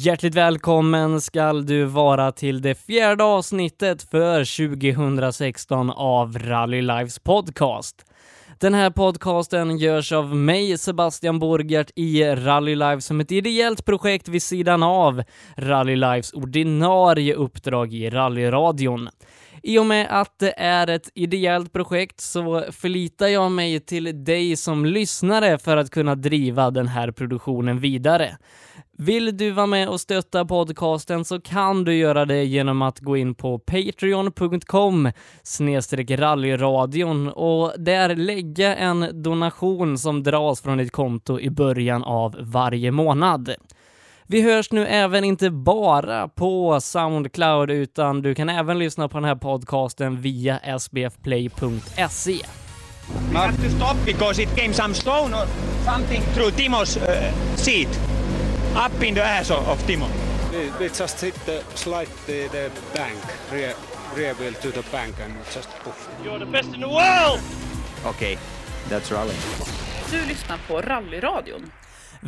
Hjärtligt välkommen skall du vara till det fjärde avsnittet för 2016 av Rally Lives podcast. Den här podcasten görs av mig, Sebastian Borgert, i Rally Life som ett ideellt projekt vid sidan av Rally Lives ordinarie uppdrag i rallyradion. I och med att det är ett ideellt projekt så förlitar jag mig till dig som lyssnare för att kunna driva den här produktionen vidare. Vill du vara med och stötta podcasten så kan du göra det genom att gå in på patreon.com rallyradion och där lägga en donation som dras från ditt konto i början av varje månad. Vi hörs nu även inte bara på Soundcloud utan du kan även lyssna på den här podcasten via sbfplay.se. We have to stop because it came some stone or something through Timo's uh, seat. Up in the ass of, of Timo. We, we just hit the slide the, the bank, rear, rear wheel to the bank and just poof. You're the best in the world! Okej, okay, that's rally. Du lyssnar på Rallyradion.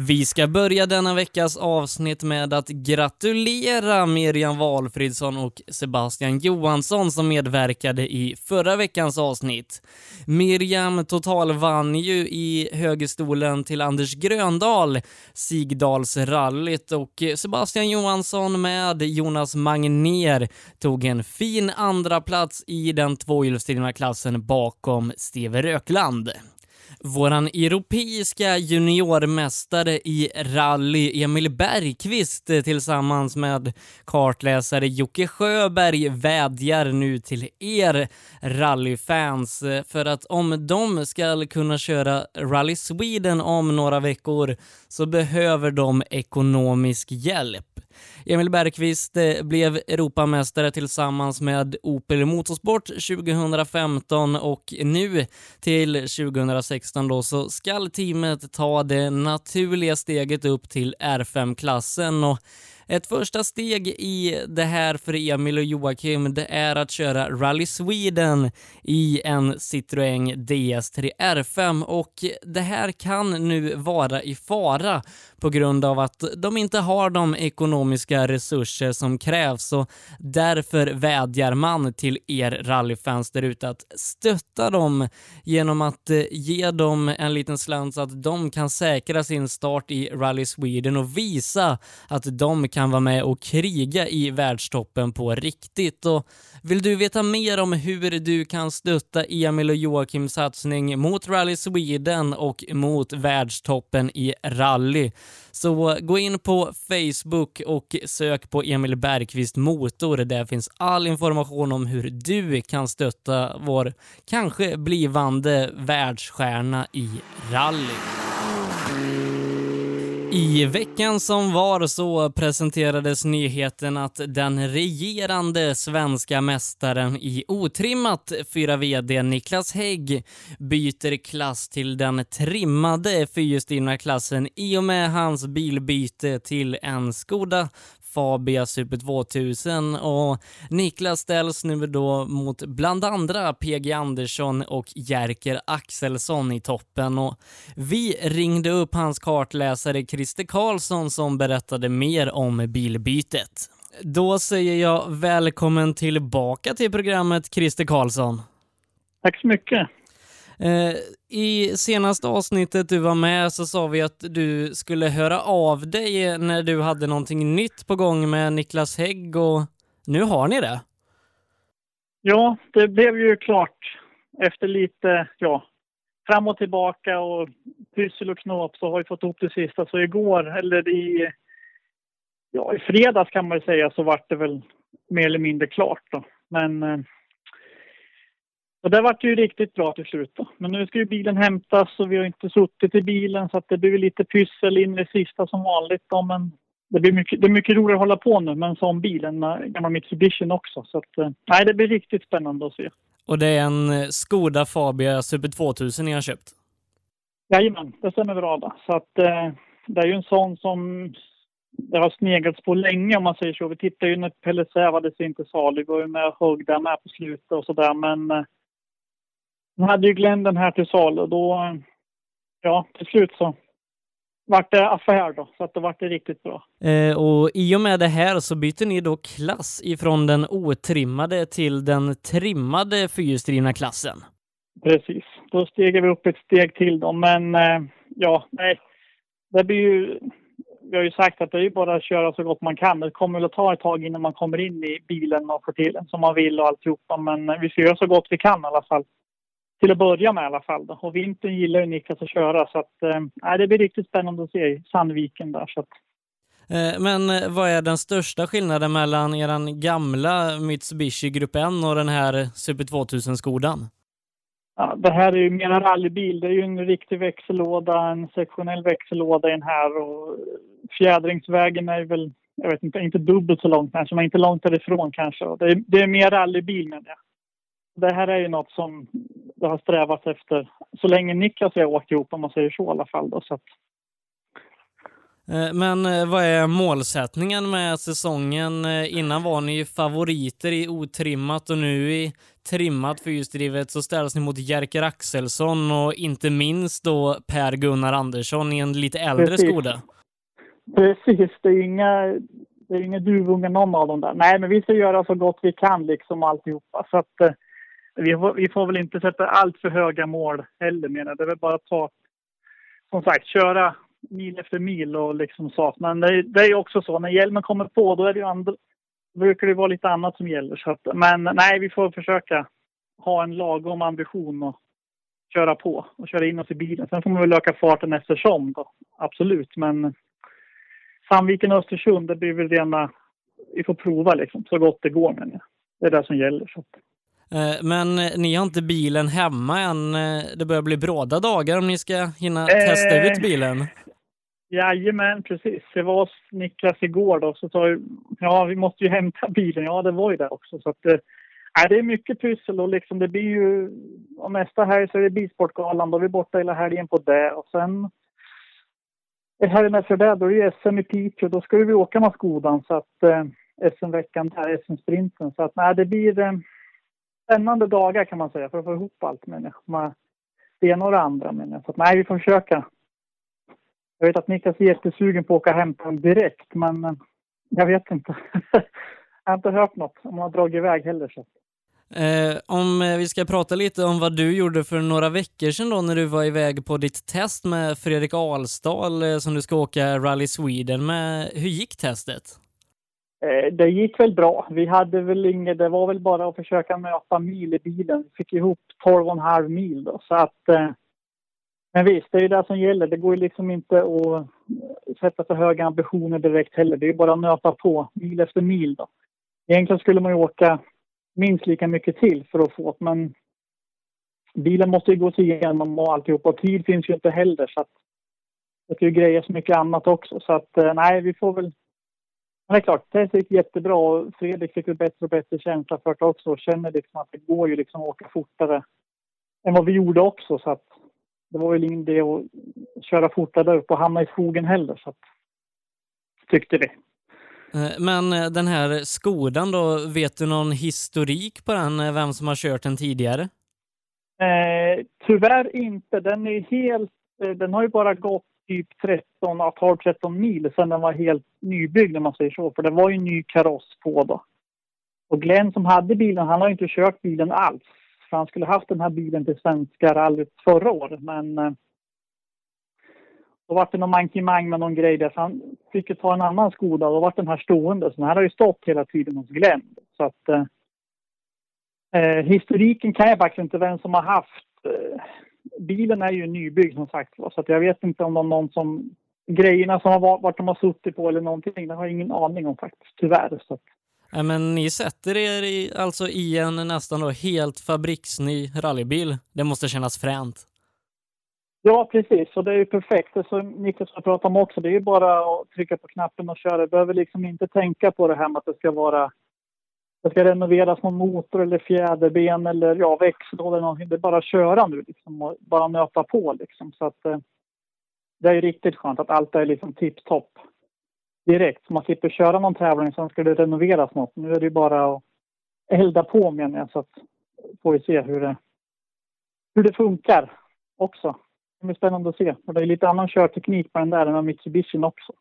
Vi ska börja denna veckas avsnitt med att gratulera Miriam Valfridsson och Sebastian Johansson som medverkade i förra veckans avsnitt. Miriam totalvann ju i högerstolen till Anders Gröndal Sigdalsrallyt och Sebastian Johansson med Jonas Magner tog en fin andra plats i den tvåhjulsdrivna klassen bakom Steve Rökland. Våran europeiska juniormästare i rally, Emil Bergqvist, eh, tillsammans med kartläsare Jocke Sjöberg vädjar nu till er rallyfans eh, för att om de ska kunna köra Rally Sweden om några veckor så behöver de ekonomisk hjälp. Emil Bergqvist eh, blev Europamästare tillsammans med Opel Motorsport 2015 och nu till 2016 då så skall teamet ta det naturliga steget upp till R5-klassen och ett första steg i det här för Emil och Joakim, det är att köra Rally Sweden i en Citroën DS3 R5 och det här kan nu vara i fara på grund av att de inte har de ekonomiska resurser som krävs och därför vädjar man till er rallyfans där ute att stötta dem genom att eh, ge dem en liten slant så att de kan säkra sin start i Rally Sweden och visa att de kan vara med och kriga i världstoppen på riktigt. Och vill du veta mer om hur du kan stötta Emil och Joakims satsning mot Rally Sweden och mot världstoppen i rally så gå in på Facebook och sök på Emil Bergqvist Motor. Där finns all information om hur du kan stötta vår kanske blivande världsstjärna i rally. I veckan som var så presenterades nyheten att den regerande svenska mästaren i otrimmat 4 VD Niklas Hägg byter klass till den trimmade fyrhjulsdrivna klassen i och med hans bilbyte till en Skoda Fabia Super 2000 och Niklas ställs nu då mot bland andra PG Andersson och Jerker Axelsson i toppen och vi ringde upp hans kartläsare Christer Karlsson som berättade mer om bilbytet. Då säger jag välkommen tillbaka till programmet Christer Karlsson. Tack så mycket. Eh, I senaste avsnittet du var med så sa vi att du skulle höra av dig när du hade någonting nytt på gång med Niklas Hägg och nu har ni det. Ja, det blev ju klart efter lite, ja, fram och tillbaka och pyssel och knåp så har vi fått ihop det sista. Så igår, eller i, ja, i fredags kan man säga, så vart det väl mer eller mindre klart då. Men eh, och det vart ju riktigt bra till slut då. Men nu ska ju bilen hämtas och vi har inte suttit i bilen så att det blir lite pyssel in i sista som vanligt då. Men det blir mycket, det är mycket roligare att hålla på nu med en sån bil än med gamla Mitsubishi också. Så att, eh, nej, det blir riktigt spännande att se. Och det är en eh, Skoda Fabia Super 2000 ni har köpt? Jajamän, det stämmer bra. Då. Så att eh, det är ju en sån som det har sneglats på länge om man säger så. Vi tittade ju när Pelle Sävade sig inte salig. Vi var ju med och högg där med på slutet och sådär. Men nu hade ju Glenn den här till salu och då, ja, till slut så vart det affär då, så att det vart det riktigt bra. Eh, och i och med det här så byter ni då klass ifrån den otrimmade till den trimmade fyrhjulsdrivna klassen. Precis, då stegar vi upp ett steg till då, men eh, ja, nej. Det blir ju, vi har ju sagt att det är bara att köra så gott man kan. Det kommer väl att ta ett tag innan man kommer in i bilen och får till den som man vill och alltihopa. Men vi ska göra så gott vi kan i alla fall. Till att börja med i alla fall. Då. Och vintern gillar ju Niklas att köra så att eh, det blir riktigt spännande att se i Sandviken där. Så att... Eh, men eh, vad är den största skillnaden mellan er gamla Mitsubishi Grupp N och den här Super 2000-skodan? Ja, det här är ju mer en rallybil. Det är ju en riktig växellåda, en sektionell växellåda i den här och fjädringsvägen är väl, jag vet inte, inte dubbelt så långt kanske, men inte långt därifrån kanske. Det är, det är mer rallybil menar jag. Det här är ju något som det har strävats efter så länge Niklas och jag åkt ihop om man säger så i alla fall. Då, så att... Eh, men eh, vad är målsättningen med säsongen? Eh, innan var ni favoriter i otrimmat och nu i trimmat fyrhjulsdrivet så ställs ni mot Jerker Axelsson och inte minst då Per-Gunnar Andersson i en lite äldre Precis. Skoda. Precis, det är inga, det är inga duvungar någon av dem där. Nej, men vi ska göra så gott vi kan liksom alltihopa. Så att vi, får, vi får väl inte sätta allt för höga mål heller menar Det är väl bara att ta, som sagt, köra mil efter mil och liksom så. Men det, det är ju också så, när hjälmen kommer på då är det ju andra, då brukar det vara lite annat som gäller. Så att, men nej, vi får försöka ha en lagom ambition och köra på och köra in oss i bilen. Sen får man väl öka farten eftersom då, absolut. Men Sandviken och Östersund, det blir väl rena... Vi får prova liksom, så gott det går men Det är det som gäller. Så. att men ni har inte bilen hemma än. Eh, det börjar bli bråda dagar om ni ska hinna testa Eh, ut bilen. Jajamän, precis. Jag var hos Niklas igår då, så jag, ja vi måste ju hämta bilen. Ja, det var ju det också. Så att, eh, nej, det är mycket pussel och liksom det blir ju, och nästa helg så är det Bilsportgalan, då är vi borta hela helgen på det och sen helgen efter det, då är det SM i Piteå, då ska vi åka med Skodan så att eh, SM-veckan där, SM-sprinten. Så att nej, det blir eh, spännande dagar kan man säga för att få ihop allt med, det ena och det andra. Men, så att, nej, vi får försöka. Jag vet att Niklas är jättesugen på att åka hem på direkt, men eh, jag vet inte. jag har inte hört något om han har dragit iväg heller. Så. Eh, om eh, vi ska prata lite om vad du gjorde för några veckor sedan då när du var iväg på ditt test med Fredrik Alsdal eh, som du ska åka Rally Sweden med. Hur gick testet? Eh, det gick väl bra. Vi hade väl inget, det var väl bara att försöka möta mil i bilen. Vi fick ihop 12,5 mil då, så att eh, men visst, det är ju det som gäller. Det går ju liksom inte att eh, sätta för höga ambitioner direkt heller. Det är ju bara att nöta på mil efter mil då. Egentligen skulle man ju åka minst lika mycket till för att få det, men bilen måste ju gå sig igenom och alltihop och tid finns ju inte heller så att det ska ju grejas mycket annat också så att nej, vi får väl det är klart, det gick jättebra och Fredrik fick väl bättre och bättre känsla för det också och känner liksom att det går ju liksom att åka fortare än vad vi gjorde också så att det var ju ingen idé att köra fortare där uppe och hamna i skogen heller så att tyckte vi. Eh, Men eh, den här Skodan då, vet du någon historik på den? eh, Vem som har kört den tidigare? Eh, tyvärr inte. Den är helt, den har ju bara gått typ 13, 12-13 mil sedan den var helt nybyggd om man säger så. För det var ju ny kaross på då. Och Glenn som hade bilen, han har ju inte kört bilen alls. För han skulle haft den här bilen till Svenska rallyt förra året. Men eh, då var det någon mankemang med någon grej där. Så han fick ju ta en annan Skoda och då var den här stående. Så den här har ju stått hela tiden hos Glenn. Så att Eh, eh historiken kan jag faktiskt inte vem som har haft. Eh, bilen är ju nybyggd som sagt så att jag vet inte om de någon som grejerna som har varit, vart de har suttit på eller någonting. Det har jag ingen aning om faktiskt, tyvärr. Så Ja, men ni sätter er i, alltså i en nästan då helt fabriksny rallybil. Det måste kännas fränt. ja, precis. Och det är ju perfekt. Det som Niklas har pratat om också. Det är ju bara att trycka på knappen och köra. Du behöver liksom inte tänka på det här med att det ska vara det ska renoveras någon motor eller fjäderben eller ja, växellåda eller någonting. Det är bara att köra nu liksom och bara nöta på liksom. Så att eh, det är ju riktigt skönt att allt är liksom tipptopp direkt. Så man slipper köra någon tävling, sen ska det renoveras något. Nu är det ju bara att elda på menar jag, så att får vi se hur det, hur det funkar också. Det blir spännande att se. Och det är lite annan körteknik på den där än med Mitsubishin också.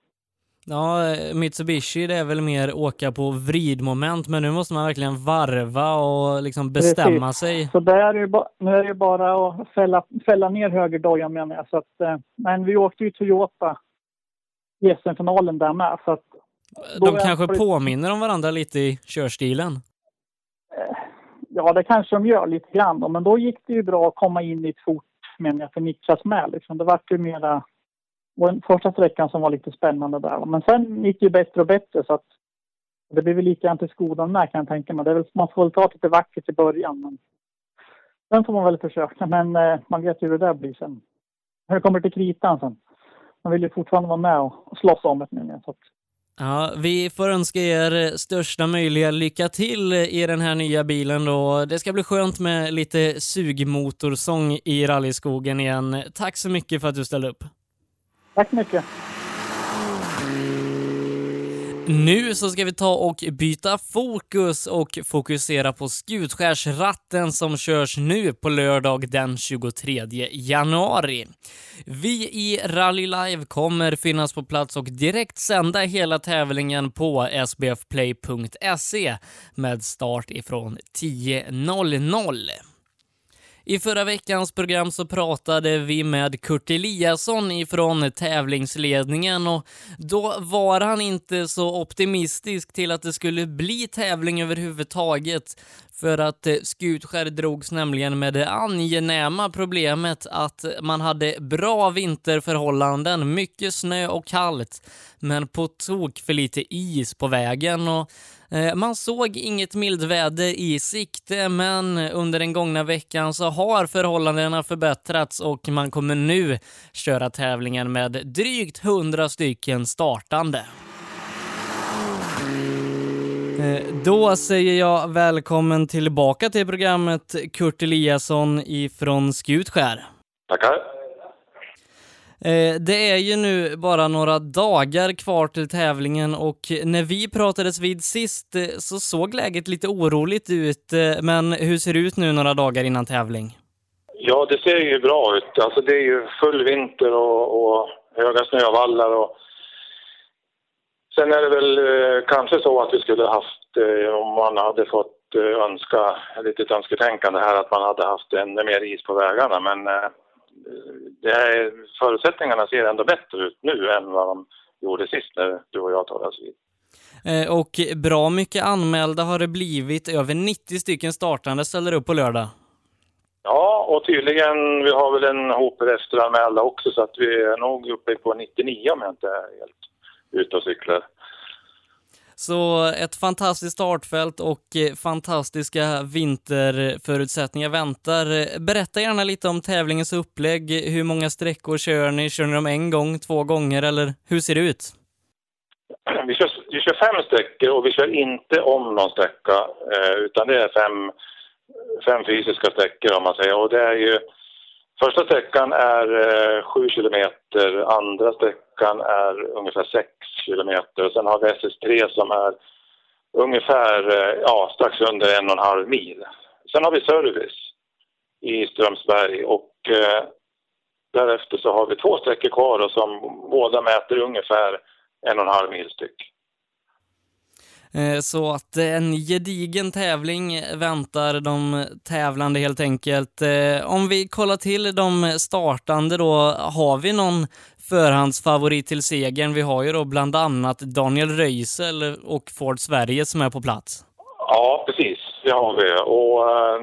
Ja, Mitsubishi det är väl mer åka på vridmoment, men nu måste man verkligen varva och liksom bestämma Precis. sig. Så där är ba- nu är det bara att fälla, fälla ner högerdojan menar jag. Så att, eh, men vi åkte ju Toyota i SM-finalen där med. Så att, De kanske påminner om varandra lite i körstilen. Ja, det kanske de gör lite grann. Men då gick det ju bra att komma in i ett fort, menar jag, för Niklas med. Liksom. Det var ju mera... Den första sträckan som var lite spännande där. Men sen gick det ju bättre och bättre så att det blir väl likadant i skolan med kan jag tänka mig. Det är väl, man får väl ta det lite vackert i början. Men sen får man väl försöka. Men eh, man vet ju hur det där blir sen. När det kommer till kritan sen. Man vill ju fortfarande vara med och, och slåss om det nu. Så att, Ja, vi får önska er största möjliga lycka till i den här nya bilen då. Det ska bli skönt med lite sugmotorsång i rallyskogen igen. Tack så mycket för att du ställde upp tack så mycket. Nu så ska vi ta och byta fokus och fokusera på Skutskärsratten som körs nu på lördag den 23 januari. Vi i Rally Live kommer finnas på plats och direkt sända hela tävlingen på sbfplay.se med start ifrån 10.00. I förra veckans program så pratade vi med Kurt Eliasson ifrån tävlingsledningen och då var han inte så optimistisk till att det skulle bli tävling överhuvudtaget. För att eh, Skutskär drogs nämligen med det angenäma problemet att man hade bra vinterförhållanden, mycket snö och kallt, men på tok för lite is på vägen och Eh, man såg inget mildväder i sikte, men under den gångna veckan så har förhållandena förbättrats och man kommer nu köra tävlingen med drygt 100 stycken startande. Eh, då säger jag välkommen tillbaka till programmet Kurt Eliasson ifrån Skutskär. Tackar. Eh, det är ju nu bara några dagar kvar till tävlingen och när vi pratades vid sist eh, så såg läget lite oroligt ut. Eh, men hur ser det ut nu några dagar innan tävling? Ja, det ser ju bra ut. Alltså det är ju full vinter och, och höga snövallar och sen är det väl kanske så att vi skulle haft, om man hade fått önska, lite ett önsketänkande här, att man hade haft ännu mer is på vägarna. Men det är, förutsättningarna ser ändå bättre ut nu än vad de gjorde sist när du och jag talades vid. Eh, Och bra mycket anmälda har det blivit. Över 90 stycken startande ställer upp på lördag. Ja, och tydligen, vi har väl en hop efteranmälda också så att vi är nog uppe på 99 om jag inte är helt ute och cyklar. Så ett fantastiskt startfält och eh, fantastiska vinterförutsättningar väntar. Berätta gärna lite om tävlingens upplägg. Hur många sträckor kör ni? Kör ni dem en gång, två gånger eller hur ser det ut? Vi kör, vi kör fem sträckor och vi kör inte om någon sträcka eh, utan det är fem, fem fysiska sträckor om man säger. Och det är ju, första sträckan är eh, sju kilometer, andra sträckan är ungefär 6 kilometer och sen har vi SS3 som är ungefär eh, ja, strax under en och en halv mil. Sen har vi service i Strömsberg och eh, därefter så har vi två sträckor kvar och som båda mäter ungefär en och en halv mil styck. Eh, så att en gedigen tävling väntar de tävlande helt enkelt. Eh, om vi kollar till de startande då, har vi någon förhandsfavorit till segern? Vi har ju då bland annat Daniel Röisel och Ford Sverige som är på plats. Ja, precis. Det har vi. Och eh,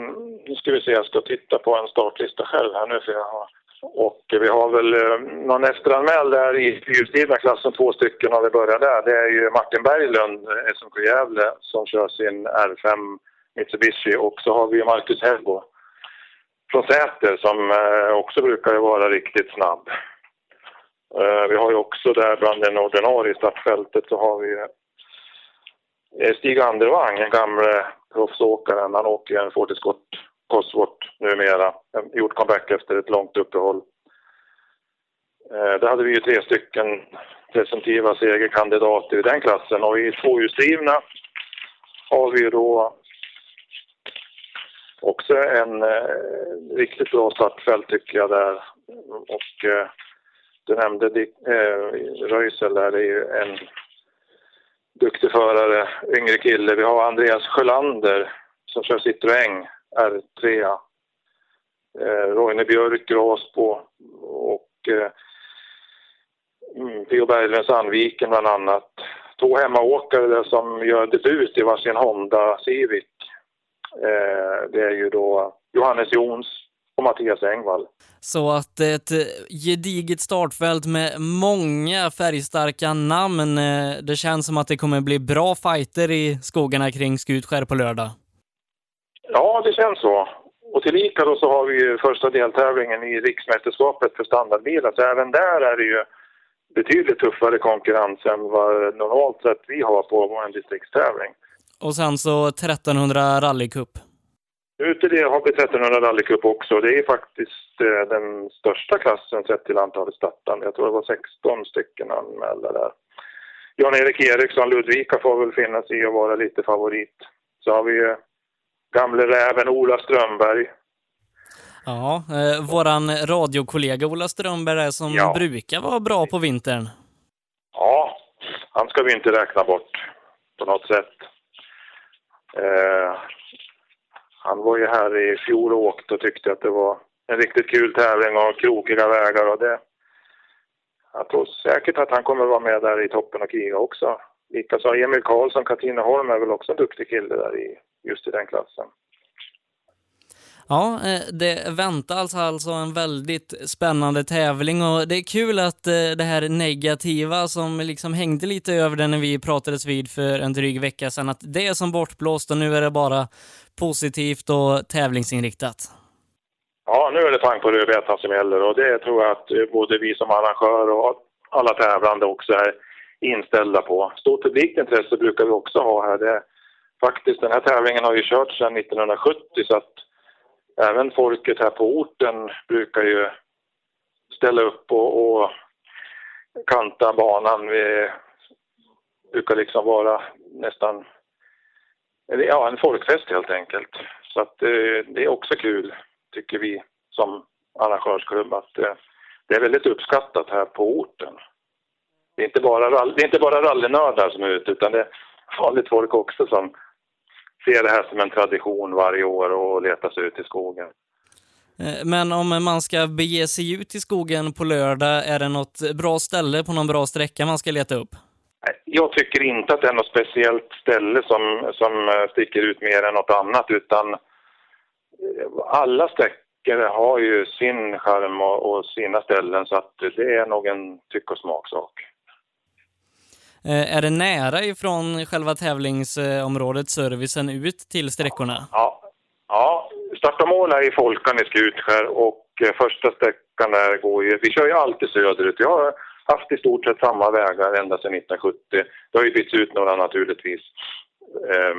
nu ska vi se, jag ska titta på en startlista själv här nu. För jag har... Och vi har väl eh, någon efteranmäld där i fyrhjulsdrivna klassen, två stycken har vi börjat där. Det är ju Martin Berglund, eh, SMK Gävle, som kör sin R5 Mitsubishi. Och så har vi Marcus Helgo från Säter som eh, också brukar vara riktigt snabb. Vi har ju också där bland den ordinarie startfältet så har vi Stig Andervang, den gamle proffsåkaren. Han åker ju en Ford Escort Cosworth numera. Gjort comeback efter ett långt uppehåll. Eh, Där hade vi ju tre stycken presumtiva segerkandidater i den klassen och i tvåhjulsdrivna har vi ju då också en eh, riktigt bra startfält tycker jag där. Och eh, du nämnde eh, Röisel där, det är ju en duktig förare, yngre kille. Vi har Andreas Sjölander som kör Citroën R3. Eh, Roine Björk, Grasbo och eh, mm, P.O. Berglund Sandviken bland annat. Två hemmaåkare där som gör debut i varsin Honda Civic. Eh, det är ju då Johannes Jons och Mattias Engvall. Så att ett eh, gediget startfält med många färgstarka namn. Eh, det känns som att det kommer bli bra fighter i skogarna kring Skutskär på lördag. Ja, det känns så. Och tillika då så har vi ju första deltävlingen i riksmästerskapet för standardbilar, så även där är det ju betydligt tuffare konkurrens än vad normalt sett vi har på en distriktstävling. Och sen så 1300 rallycup. Ute det har vi 1300 rallycup också. Det är faktiskt eh, den största klassen sett till antalet startande. Jag tror det var 16 stycken anmälda där. Jan-Erik Eriksson, Ludvika får väl finnas i att vara lite favorit. Så har vi gamle räven Ola Strömberg. Ja, eh, våran radiokollega Ola Strömberg är som Ja. brukar vara bra på vintern. Ja, han ska vi inte räkna bort på något sätt. Eh, han var ju här i fjol och åkte och tyckte att det var en riktigt kul tävling och krokiga vägar och det. Jag tror säkert att han kommer vara med där i toppen och kriga också. Likaså Emil Karlsson, Katrineholm är väl också en duktig kille där i, just i den klassen. Ja, eh, det väntar alltså en väldigt spännande tävling och det är kul att eh, det här negativa som liksom hängde lite över det när vi pratades vid för en dryg vecka sedan, att det är som bortblåst och nu är det bara positivt och tävlingsinriktat. Ja, nu är det pang på rödbetan som gäller och det tror jag att eh, både vi som arrangör och alla tävlande också är inställda på. Stort publikintresse brukar vi också ha här. Det, faktiskt, den här tävlingen har ju kört sedan 1970 så att även folket här på orten brukar ju ställa upp och, och kanta banan. Vi brukar liksom vara nästan ja, en folkfest helt enkelt. Så att eh, det är också kul, tycker vi som arrangörsklubb, att eh, det är väldigt uppskattat här på orten. Det är inte bara, det är inte bara rallynördar som är ute, utan det är vanligt folk också som ser det här som en tradition varje år och letar sig ut i skogen. Eh, Men om man ska bege sig ut i skogen på lördag, är det något bra ställe på någon bra sträcka man ska leta upp? Jag tycker inte att det är något speciellt ställe som, som eh, sticker ut mer än något annat utan eh, alla sträckor har ju sin charm och, och sina ställen så att det är nog en tyck och smaksak. Eh, Är det nära ifrån själva tävlingsområdet, servicen, ut till sträckorna? Ja, ja start och mål är i Folkan i Skutskär och eh, första sträckan där går ju, vi kör ju alltid söderut. Jag har haft i stort sett samma vägar ända sedan 1970. Det har ju bytts ut några naturligtvis eh,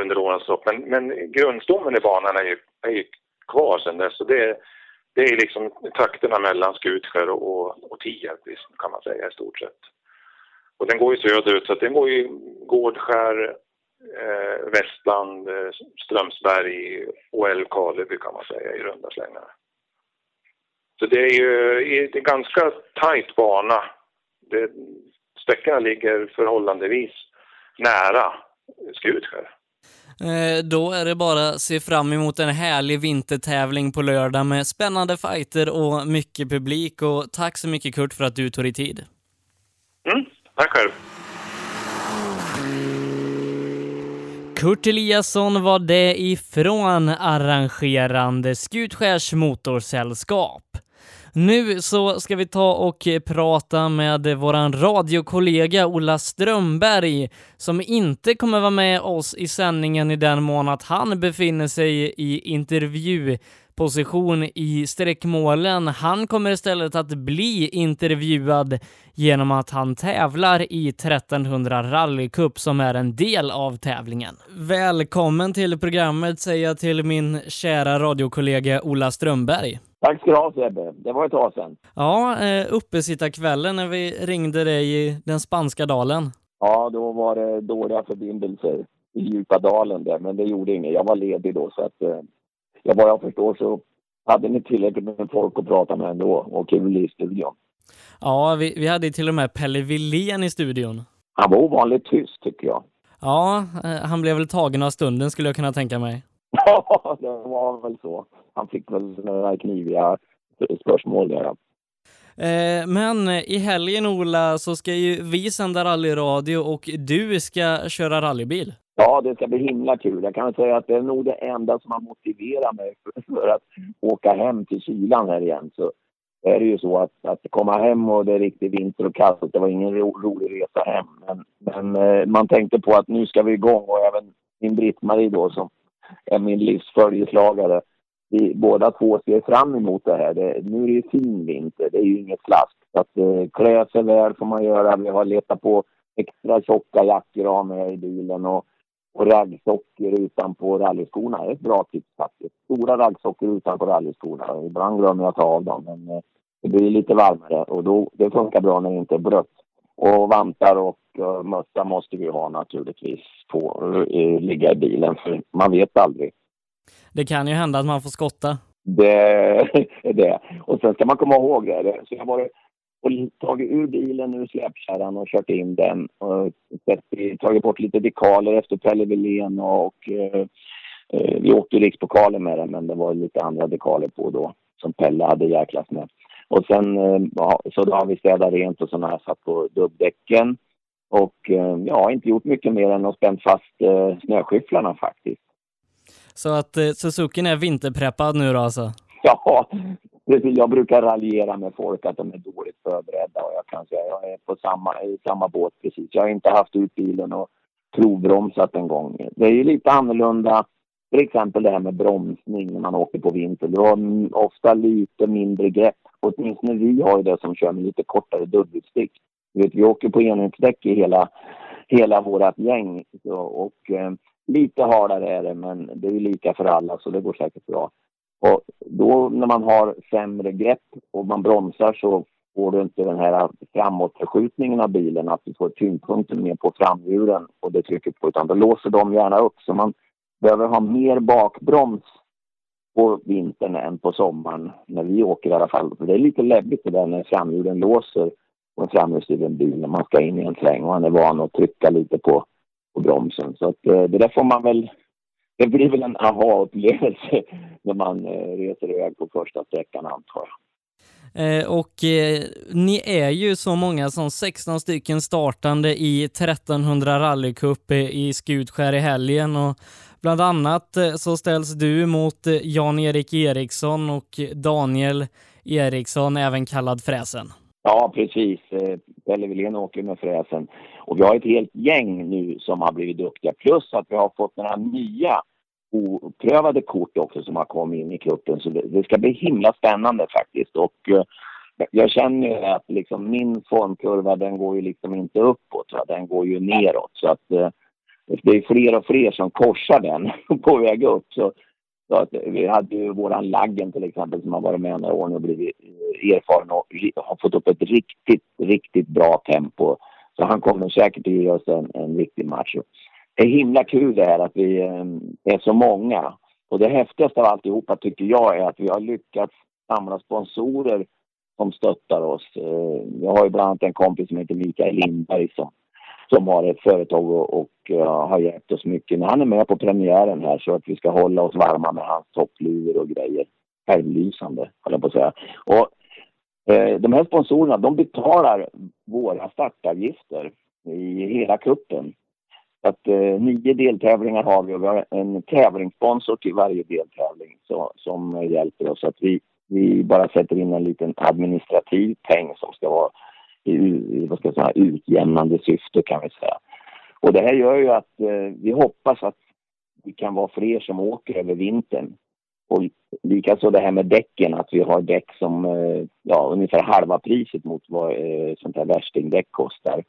under årens lopp. Men, men grundstommen i banan är ju, är ju kvar sedan dess. Så det, det är liksom trakterna mellan Skutskär och, och, och Tierp kan man säga i stort sett. Och den går ju söderut så att den går ju Gårdskär, eh, Västland, eh, Strömsberg och Älvkarleby kan man säga i runda slängar. Så det är ju en ganska tajt bana. Det, sträckorna ligger förhållandevis nära Skutskär. Eh, då är det bara att se fram emot en härlig vintertävling på lördag med spännande fighter och mycket publik. Och tack så mycket Kurt för att du tog dig tid. Tack själv. Kurt Eliasson var det ifrån arrangerande Skutskärs motorsällskap. Nu så ska vi ta och prata med våran radiokollega Ola Strömberg som inte kommer vara med oss i sändningen i den mån att han befinner sig i intervju intervjuposition i sträckmålen. Han kommer istället att bli intervjuad genom att han tävlar i 1300 rallycup som är en del av tävlingen. Välkommen till programmet säger jag till min kära radiokollega Ola Strömberg. Tack ska du ha Sebbe. Det var ett tag sedan. Ja, eh, uppesittarkvällen när vi ringde dig i den spanska dalen. Ja, då var det dåliga förbindelser i djupa dalen där, men det gjorde inget. Jag var ledig då så att eh, ja, vad jag förstår så hade ni tillräckligt med folk att prata med ändå och kul i studion. Ja, vi, vi hade till och med Pelle Wilén i studion. Han var ovanligt tyst tycker jag. Ja, eh, han blev väl tagen av stunden skulle jag kunna tänka mig. Ja, det var väl så. Han fick väl några kniviga spörsmål där. ja. Eh, Men i helgen Ola så ska ju vi sända rallyradio och du ska köra rallybil. Ja, det ska bli himla kul. Jag kan säga att det är nog det enda som har motiverat mig för, för att åka hem till kylan här igen. Så är det ju så att, att komma hem och det är riktigt vinter och kallt, det var ingen ro, rolig resa hem. Men, men eh, man tänkte på att nu ska vi igång och även min Britt-Marie då som är min livsföljeslagare. Vi båda två ser fram emot det här. Det, nu är det ju fin vinter, det är ju inget slask. Så att eh, klä sig väl får man göra. Vi har letat på extra tjocka jackor att ha med i bilen och, och raggsockor utanpå rallyskorna. Är ett bra tips faktiskt. Stora raggsockor utanpå rallyskorna. Ibland glömmer jag att ta av dem men eh, det blir lite varmare och då, det funkar bra när det inte är blött. Och vantar och uh, mössa måste vi ha naturligtvis på, uh, ligga i bilen för man vet aldrig. Det kan ju hända att man får skotta. Det är det. Och sen ska man komma ihåg det. Så jag varit och tagit ur bilen ur släpkärran och kört in den. Och tagit bort lite dekaler efter Pelle Wilén och eh, eh, vi åkte rikspokalen med den men det var lite andra dekaler på då som Pelle hade jäklas med. Och sen eh, ja, så då har vi städat rent och sådana här satt på dubbdäcken. Och eh, ja, inte gjort mycket mer än att spänt fast eh, snöskyfflarna faktiskt. Så att eh, Suzukin är vinterpreppad nu då alltså? Ja. Typ- jag brukar raljera med folk att de är dåligt förberedda och jag kan säga jag är på samma, i samma båt precis. Jag har inte haft ut bilen och provbromsat en gång. Det är ju lite annorlunda, till exempel det här med bromsning när man åker på vinter. Du har ofta lite mindre grepp. Åtminstone vi har ju det som kör med lite kortare dubbelstick. Vet, vi åker på enhetsdäck i hela, hela vårt gäng. Så, och eh, lite hardare är det, men det är lika för alla så det går säkert bra. Och då när man har sämre grepp och man bromsar så får du inte den här framåtförskjutningen av bilen, att du får tyngdpunkten mer på framhjulen och det trycker på, utan då låser de gärna upp. Så man behöver ha mer bakbroms på vintern än på sommaren, när vi åker i alla fall. För det är lite läbbigt det där när framhjulen låser på en framhjulsdriven bil när man ska in i en sväng och man är van att trycka lite på, på bromsen. Så att, eh, det där får man väl det blir väl en aha-upplevelse när man eh, reser iväg på första sträckan antar jag. Eh, och eh, ni är ju så många som 16 stycken startande i 1300 rallycup eh, i Skutskär i helgen och bland annat eh, så ställs du mot Jan-Erik Eriksson och Daniel Eriksson, även kallad Fräsen. Ja, precis. Pelle Wilén åker med fräsen. Och vi har ett helt gäng nu som har blivit duktiga. Plus att vi har fått några nya oprövade kort också som har kommit in i cupen. Så det, det ska bli himla spännande faktiskt. Och eh, jag känner ju att liksom min formkurva den går ju liksom inte uppåt. Va? Den går ju neråt. Så att eh, det är fler och fler som korsar den på väg upp. Så, så att vi hade ju våran Laggen till exempel som har varit med några år nu och blivit eh, erfaren och har fått upp ett riktigt, riktigt bra tempo. Så han kommer säkert att ge oss en, en riktig match. Det är himla kul det här att vi ehm, är så många. Och det häftigaste av alltihopa tycker jag är att vi har lyckats samla sponsorer som stöttar oss. Eh, jag har ju bland annat en kompis som heter Mikael Lindberg som, som har ett företag och, och eh, har hjälpt oss mycket. Men han är med på premiären här så att vi ska hålla oss varma med hans toppluvor och grejer. Självlysande, höll jag på att säga. Och Eh, de här sponsorerna, de betalar våra startavgifter i hela kuppen. Att eh, nio deltävlingar har vi och vi har en tävlingssponsor till varje deltävling så, som hjälper oss. Att vi, vi bara sätter in en liten administrativ peng som ska vara i, i vad ska jag säga, utjämnande syfte kan vi säga. Och det här gör ju att eh, vi hoppas att vi kan vara fler som åker över vintern. Och likaså det här med däcken, att vi har däck som eh, ja, ungefär halva priset mot vad eh, sånt här värstingdäck kostar.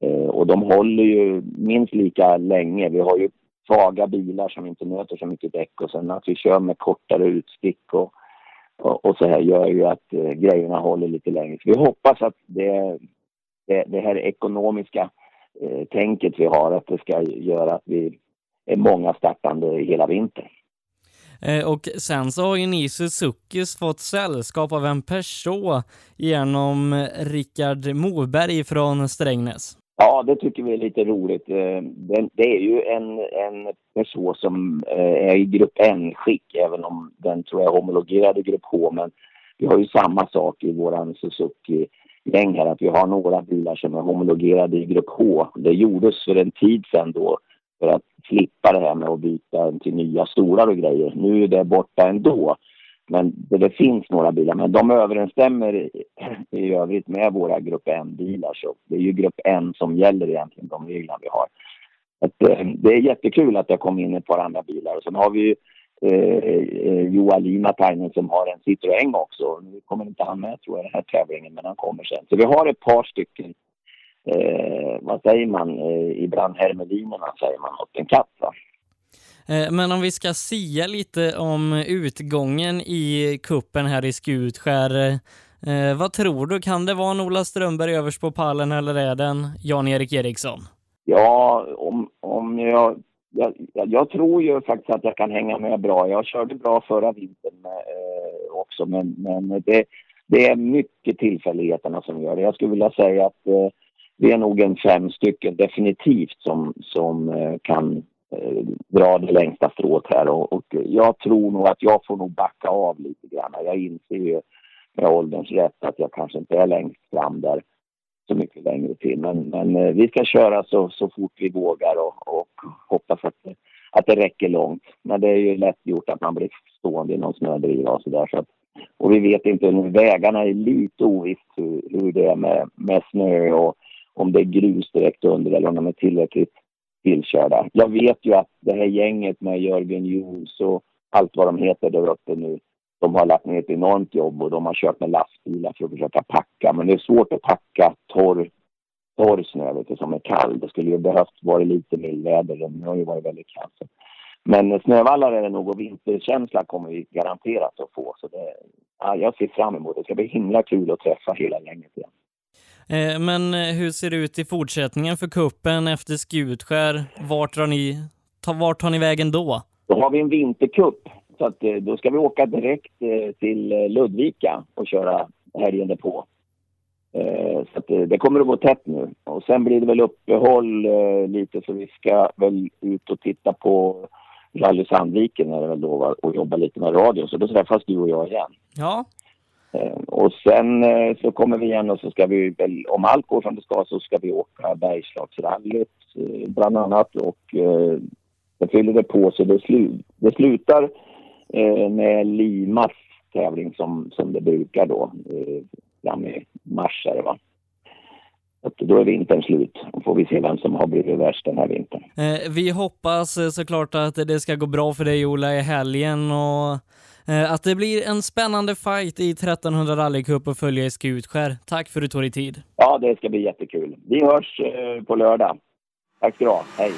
Eh, och de håller ju minst lika länge. Vi har ju svaga bilar som inte möter så mycket däck och sen att vi kör med kortare utstick och, och, och så här gör ju att eh, grejerna håller lite längre. Så vi hoppas att det, det, det här ekonomiska eh, tänket vi har, att det ska göra att vi är många startande hela vintern. Eh, och sen så har ju ni Suzukis fått sällskap av en person genom Rickard Moberg från Strängnäs. Ja, det tycker vi är lite roligt. Eh, det är ju en, en person som eh, är i grupp N-skick, även om den tror jag är homologerad i grupp H. Men vi har ju samma sak i våran Suzuki-gäng här, att vi har några bilar som är homologerade i grupp H. Det gjordes för en tid sedan då för att slippa det här med att byta till nya stolar och grejer. Nu är det borta ändå. Men det, det, finns några bilar, men de överensstämmer i, i övrigt med våra Grupp N-bilar. Så det är ju Grupp N som gäller egentligen, de reglerna vi har. Att, eh, det är jättekul att det kom in ett par andra bilar. Och sen har vi ju eh, eh Joa Limatainen som har en Citroën också. Nu kommer inte han med tror jag i den här tävlingen, men han kommer sen. Så vi har ett par stycken, eh, vad säger man, eh, ibland hermelinerna säger man åt en katt va? Eh, men om vi ska sia lite om utgången i kuppen här i Skutskär. Eh, vad tror du? Kan det vara en Ola Strömberg överst på pallen eller är det en Jan-Erik Eriksson? Ja, om, om jag, jag, jag, tror ju faktiskt att jag kan hänga med bra. Jag körde bra förra vintern eh, också, men, men det, det är mycket tillfälligheterna som gör det. Jag skulle vilja säga att eh, det är nog en fem stycken definitivt som, som eh, kan eh, dra det längsta strået här och, och, jag tror nog att jag får nog backa av lite grann. Jag inser ju med ålderns rätt att jag kanske inte är längst fram där så mycket längre till. Men, men eh, vi ska köra så, så fort vi vågar och, och hoppas att, att det räcker långt. Men det är ju lätt gjort att man blir stående i någon snödriva och sådär. Så och vi vet inte, vägarna är lite ovisst hur, hur det är med, med snö och om det är grus direkt under eller om de är tillräckligt tillkörda. Jag vet ju att det här gänget med Jörgen Juhls och allt vad de heter där uppe nu, de har lagt ner ett enormt jobb och de har kört med lastbilar för att försöka packa. Men det är svårt att packa torr, torr snö vet du, som är kall. Det skulle ju behövt vara lite mildväder. Det har ju varit väldigt kallt. Men snövallar är det nog och vinterkänsla kommer vi garanterat att få. Så det, ja, jag ser fram emot det. Det ska bli himla kul att träffa hela gänget igen. Eh, men eh, hur ser det ut i fortsättningen för kuppen efter Skutskär? Vart, drar ni, ta, vart tar ni vägen då? Då har vi en vinterkupp. Så att, eh, då ska vi åka direkt till Ludvika och köra helgen därpå. Så att det kommer att gå tätt nu. Och sen blir det väl uppehåll lite så vi ska väl ut och titta på Rally Sandviken är det väl då och jobba lite med radio. Så då träffas du och jag igen. Ja, Ehm, och sen eh, så kommer vi igen och så ska vi väl, om allt går som det ska, så ska vi åka Bergslagsrallyt eh, bland annat och eh, det fyller det på så det, slu, det slutar med Limas tävling som, som det brukar då fram i mars är det va. Att då är vintern slut och får vi se vem som har blivit värst den här vintern. vi hoppas såklart att det ska gå bra för dig Ola i helgen och Eh, att det blir en spännande fight i 1300 rallycup och följa i Skutskär. Tack för att du tog dig tid. Ja, det ska bli jättekul. Vi hörs eh, på lördag. Tack ska du ha. Hej!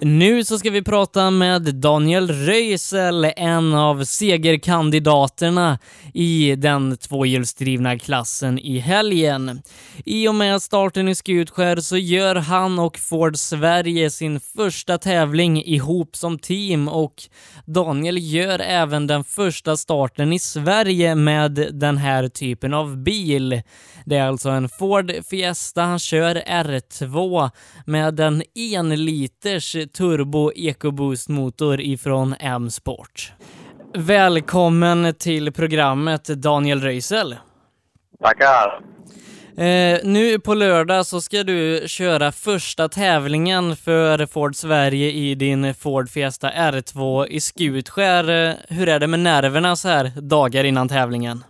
Nu så ska vi prata med Daniel Röisel, en av segerkandidaterna i den tvåhjulsdrivna klassen i helgen. I och med starten i Skutskär så gör han och Ford Sverige sin första tävling ihop som team och Daniel gör även den första starten i Sverige med den här typen av bil. Det är alltså en Ford Fiesta han kör R2 med en enliters turbo EcoBoost-motor ifrån M-Sport. Välkommen till programmet Daniel Röisel. Tackar. Eh, nu på lördag så ska du köra första tävlingen för Ford Sverige i din Ford Fiesta R2 i Skutskär. Hur är det med nerverna så här dagar innan tävlingen?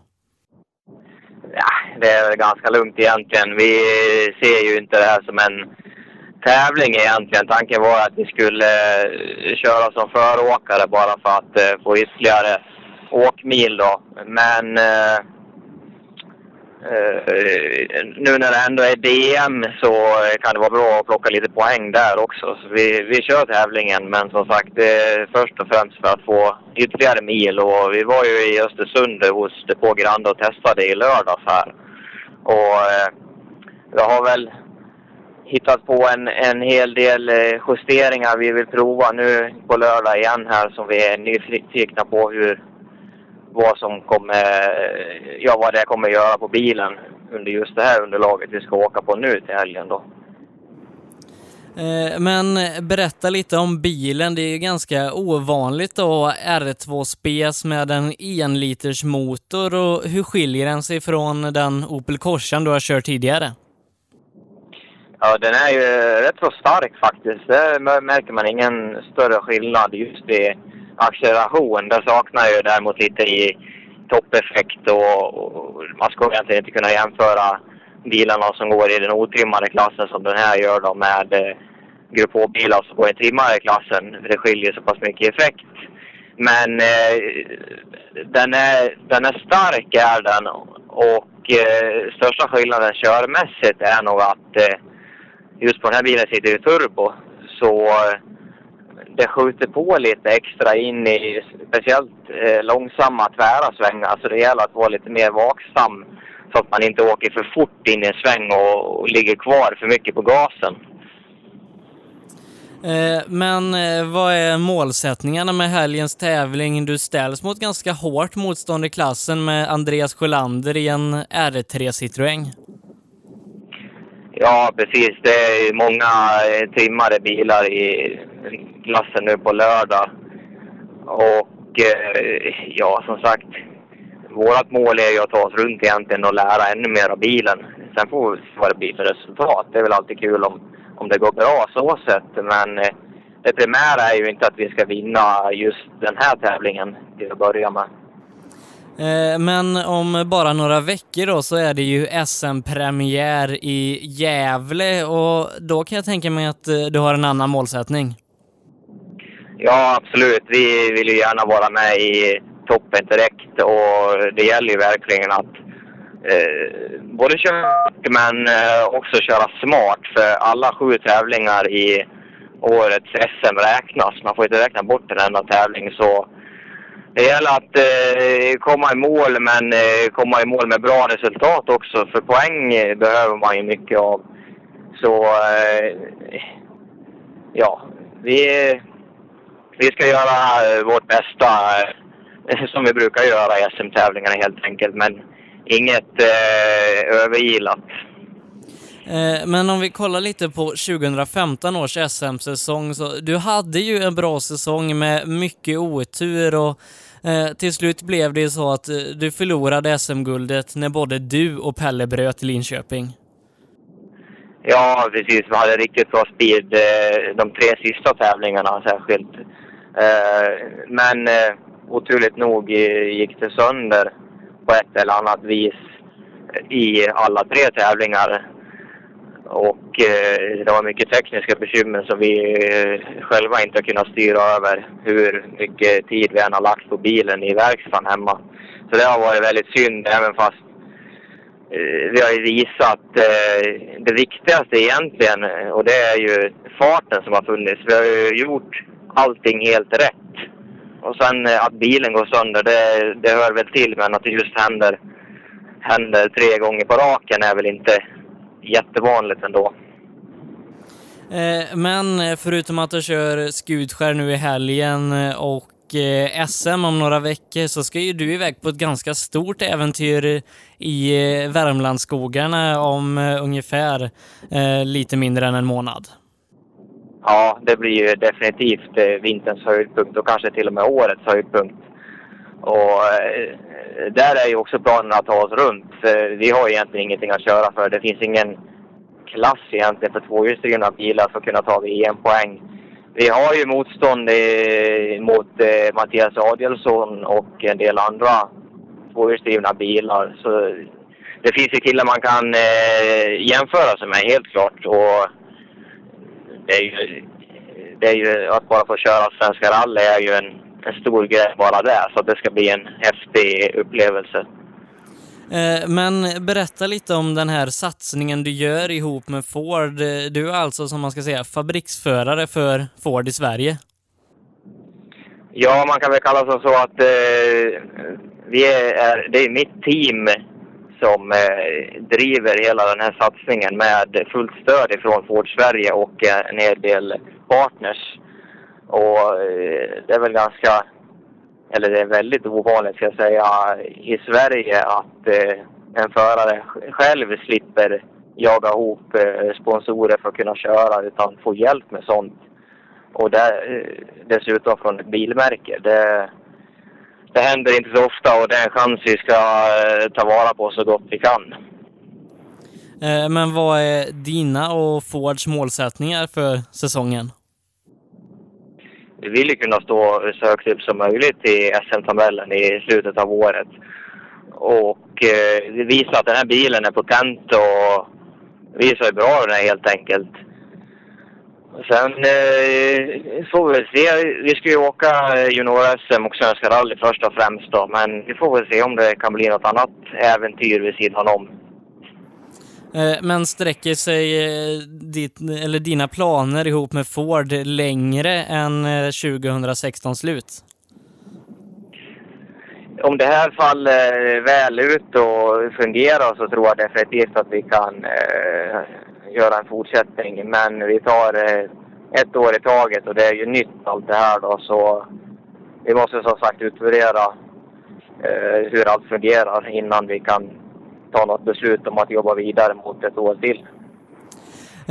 Ja, det är ganska lugnt egentligen. Vi ser ju inte det här som en tävling egentligen. Tanken var att vi skulle eh, köra som föråkare bara för att eh, få ytterligare åkmil då. Men eh, eh, nu när det ändå är DM så kan det vara bra att plocka lite poäng där också. Så vi, vi kör tävlingen men som sagt det är först och främst för att få ytterligare mil och vi var ju i Östersund hos Depå Grande och testade i lördags här. Och eh, jag har väl hittat på en, en hel del eh, justeringar vi vill prova nu på lördag igen här som vi är nyfikna på hur, vad som kommer, ja vad det kommer göra på bilen under just det här underlaget vi ska åka på nu till helgen då. Eh, men berätta lite om bilen. Det är ju ganska ovanligt då R2 Spes med en enliters motor och hur skiljer den sig från den Opel Corsan du har kört tidigare? Ja, den är ju rätt så stark faktiskt. Där märker man ingen större skillnad just i acceleration. Den saknar ju däremot lite i toppeffekt och, och man ska egentligen inte kunna jämföra bilarna som går i den otrimmade klassen som den här gör då med eh, Grupp H-bilar som går i trimmade klassen. Det skiljer så pass mycket effekt. Men eh, den, är, den är stark är den och eh, största skillnaden körmässigt är nog att eh, just på den här bilen sitter ju turbo. Så eh, det skjuter på lite extra in i speciellt eh, långsamma tvära svängar. Så det gäller att vara lite mer vaksam så att man inte åker för fort in i en sväng och, och ligger kvar för mycket på gasen. Eh, men eh, vad är målsättningarna med helgens tävling? Du ställs mot ganska hårt motstånd i klassen med Andreas Sjölander i en R3 Citroën. Ja, precis. Det är många eh, trimmade bilar i klassen nu på lördag. Och eh, ja, som sagt, vårt mål är ju att ta oss runt egentligen och lära ännu mer av bilen. Sen får vi se vad det blir för resultat. Det är väl alltid kul om, om det går bra så sett. Men eh, det primära är ju inte att vi ska vinna just den här tävlingen till att börja med. Eh, men om bara några veckor då så är det ju SM-premiär i Gävle och då kan jag tänka mig att eh, du har en annan målsättning. Ja, absolut. Vi vill ju gärna vara med i toppen direkt och det gäller ju verkligen att eh, både köra men eh, också köra smart för alla sju tävlingar i årets SM räknas. Man får inte räkna bort en enda tävling så det gäller att eh, komma i mål men eh, komma i mål med bra resultat också för poäng behöver man ju mycket av. Så eh, ja, vi, vi ska göra vårt bästa eh, som vi brukar göra i SM-tävlingarna helt enkelt. Men inget eh, övergilat. Eh, men om vi kollar lite på 2015 års SM-säsong, så du hade ju en bra säsong med mycket otur och eh, till slut blev det så att eh, du förlorade SM-guldet när både du och Pelle bröt i Linköping. Ja, precis. Vi hade riktigt bra speed eh, de tre sista tävlingarna särskilt. Eh, men oturligt nog gick det sönder på ett eller annat vis i alla tre tävlingar. Och eh, det var mycket tekniska bekymmer som vi eh, själva inte har kunnat styra över hur mycket tid vi än har lagt på bilen i verkstaden hemma. Så det har varit väldigt synd även fast eh, vi har ju visat eh, det viktigaste egentligen och det är ju farten som har funnits. Vi har ju gjort allting helt rätt. Och sen eh, att bilen går sönder, det, det hör väl till, men att det just händer, händer tre gånger på raken är väl inte jättevanligt ändå. Eh, men förutom att du kör Skutskär nu i helgen eh, och SM om några veckor så ska ju du iväg på ett ganska stort äventyr i Värmlandsskogarna om ungefär lite mindre än en månad. Ja, det blir ju definitivt eh, vinterns höjdpunkt och kanske till och med årets höjdpunkt. Och eh, där är ju också planen att ta oss runt. För vi har egentligen ingenting att köra för. Det finns ingen klass egentligen för tvåhjulsdrivna bilar för att kunna ta VM-poäng. Vi har ju motstånd eh, mot Mattias Adielsson och en del andra tvåhjulsdrivna bilar. Så det finns ju killar man kan eh, jämföra sig med helt klart. Och det är ju, det är ju att bara få köra Svenska rally är ju en, en stor grej bara där. Så det ska bli en häftig upplevelse. Eh, men berätta lite om den här satsningen du gör ihop med Ford. Du är alltså, som man ska säga, fabriksförare för Ford i Sverige. Ja, man kan väl kalla det så att eh, vi är, det är mitt team som eh, driver hela den här satsningen med fullt stöd ifrån Ford Sverige och eh, en hel del partners. Och eh, det är väl ganska, eller det är väldigt ovanligt ska jag säga, i Sverige att eh, en förare själv slipper jaga ihop eh, sponsorer för att kunna köra utan får hjälp med sånt. Och där, eh, dessutom från ett bilmärke. Det, det händer inte så ofta och det är en chans vi ska eh, ta vara på så gott vi kan. Eh, men vad är dina och Fords målsättningar för säsongen? Vi vill ju kunna stå så högt upp som möjligt i SM-tabellen i slutet av året. Och eh, det visar att den här bilen är potent och visar hur bra den är helt enkelt. Sen eh, får vi väl se. Vi ska ju åka eh, junior-SM och Svenska rally först och främst då. Men vi får väl se om det kan bli något annat äventyr vid sidan om. Eh, men sträcker sig eh, ditt, eller dina planer ihop med Ford längre än eh, 2016 slut? Om det här faller väl ut och fungerar så tror jag definitivt att vi kan eh, göra en fortsättning. Men vi tar eh, ett år i taget och det är ju nytt allt det här då så vi måste som sagt utvärdera eh, hur allt fungerar innan vi kan ta något beslut om att jobba vidare mot ett år till.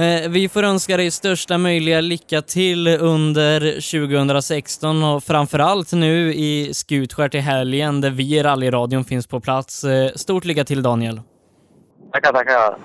Eh, Vi får önska dig största möjliga lycka till under 2016 och framförallt nu i Skutskär till helgen där vi i rallyradion finns på plats. Eh, Stort lycka till Daniel! Tackar, tackar.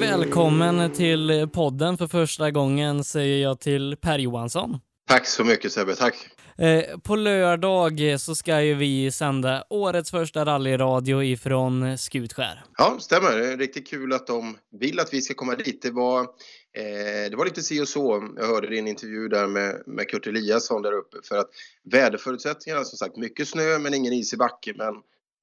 Välkommen till podden för första gången säger jag till Per Johansson. Tack så mycket Sebbe, tack. Eh, På lördag så ska ju vi sända årets första rallyradio ifrån Skutskär. Ja, stämmer. Det är riktigt kul att de vill att vi ska komma dit. Det var, eh, det var lite si och så. Jag hörde din intervju där med, med Kurt Eliasson där uppe. För att väderförutsättningarna, som sagt, mycket snö men ingen is i backen. Men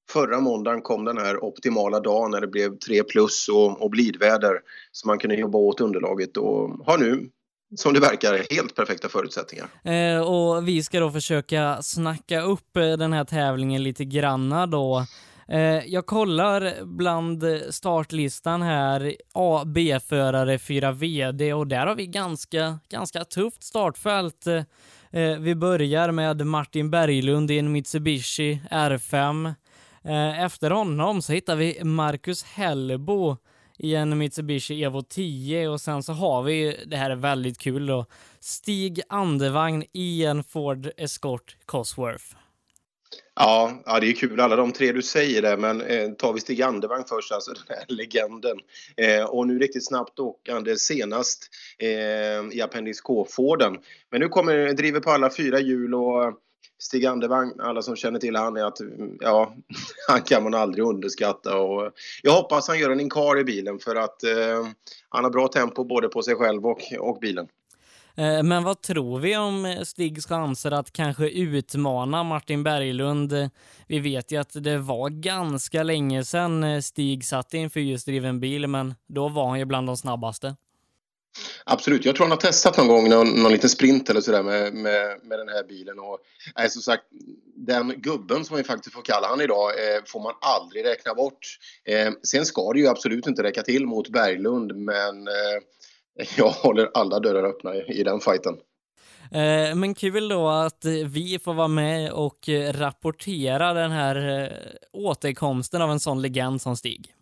förra måndagen kom den här optimala dagen när det blev 3 plus och, och blidväder. Så man kunde jobba åt underlaget och har nu som det verkar, helt perfekta förutsättningar. Eh, och vi ska då försöka snacka upp eh, den här tävlingen lite granna då. Eh, jag kollar bland startlistan här, A, B-förare, 4 VD och där har vi ganska, ganska tufft startfält. Eh, vi börjar med Martin Berglund i en Mitsubishi R5. Eh, efter honom så hittar vi Marcus Hellbo i en Mitsubishi Evo 10 och sen så har vi, det här är väldigt kul då, Stig Andevagn i en Ford Escort Cosworth. Ja, ja, det är kul alla de tre du säger där, men eh, tar vi Stig Andevang först, alltså den här legenden. Eh, och nu riktigt snabbt åkande senast eh, i Appendix K-Forden. Men nu kommer, driver på alla fyra hjul och Stig Andevang, alla som känner till han är att ja, han kan man aldrig underskatta och jag hoppas han gör en inkar i bilen för att eh, han har bra tempo både på sig själv och, och bilen. Eh, men vad tror vi om eh, Stigs chanser att kanske utmana Martin Berglund? Vi vet ju att det var ganska länge sedan eh, Stig satt i en fyrhjulsdriven bil, men då var han ju bland de snabbaste. Absolut, jag tror han har testat någon gång någon, någon liten sprint eller sådär med, med, med den här bilen och nej, som sagt den gubben som vi faktiskt får kalla han idag eh, får man aldrig räkna bort. Eh, sen ska det ju absolut inte räcka till mot Berglund men eh, jag håller alla dörrar öppna i, i den fighten. Eh, Men kul då att vi får vara med och eh, rapportera den här eh, återkomsten av en sån legend som Stig.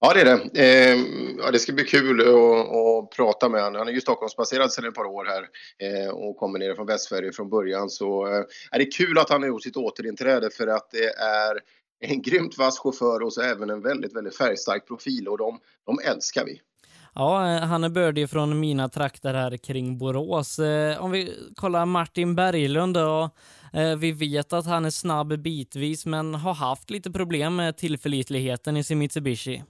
Ja, det är det. Eh, ja, det ska bli kul att, att prata med honom. Han är ju Stockholmsbaserad sedan ett par år här eh, och kommer ner från Västsverige från början. Så eh, är det kul att han har gjort sitt återinträde för att det är en grymt vass chaufför och så även en väldigt, väldigt färgstark profil och de, de älskar vi. Ja, eh, han är bördig från mina trakter här kring Borås. Eh, Om vi kollar Martin Berglund då. eh, Vi vet att han är snabb bitvis men har haft lite problem med tillförlitligheten i sin Mitsubishi.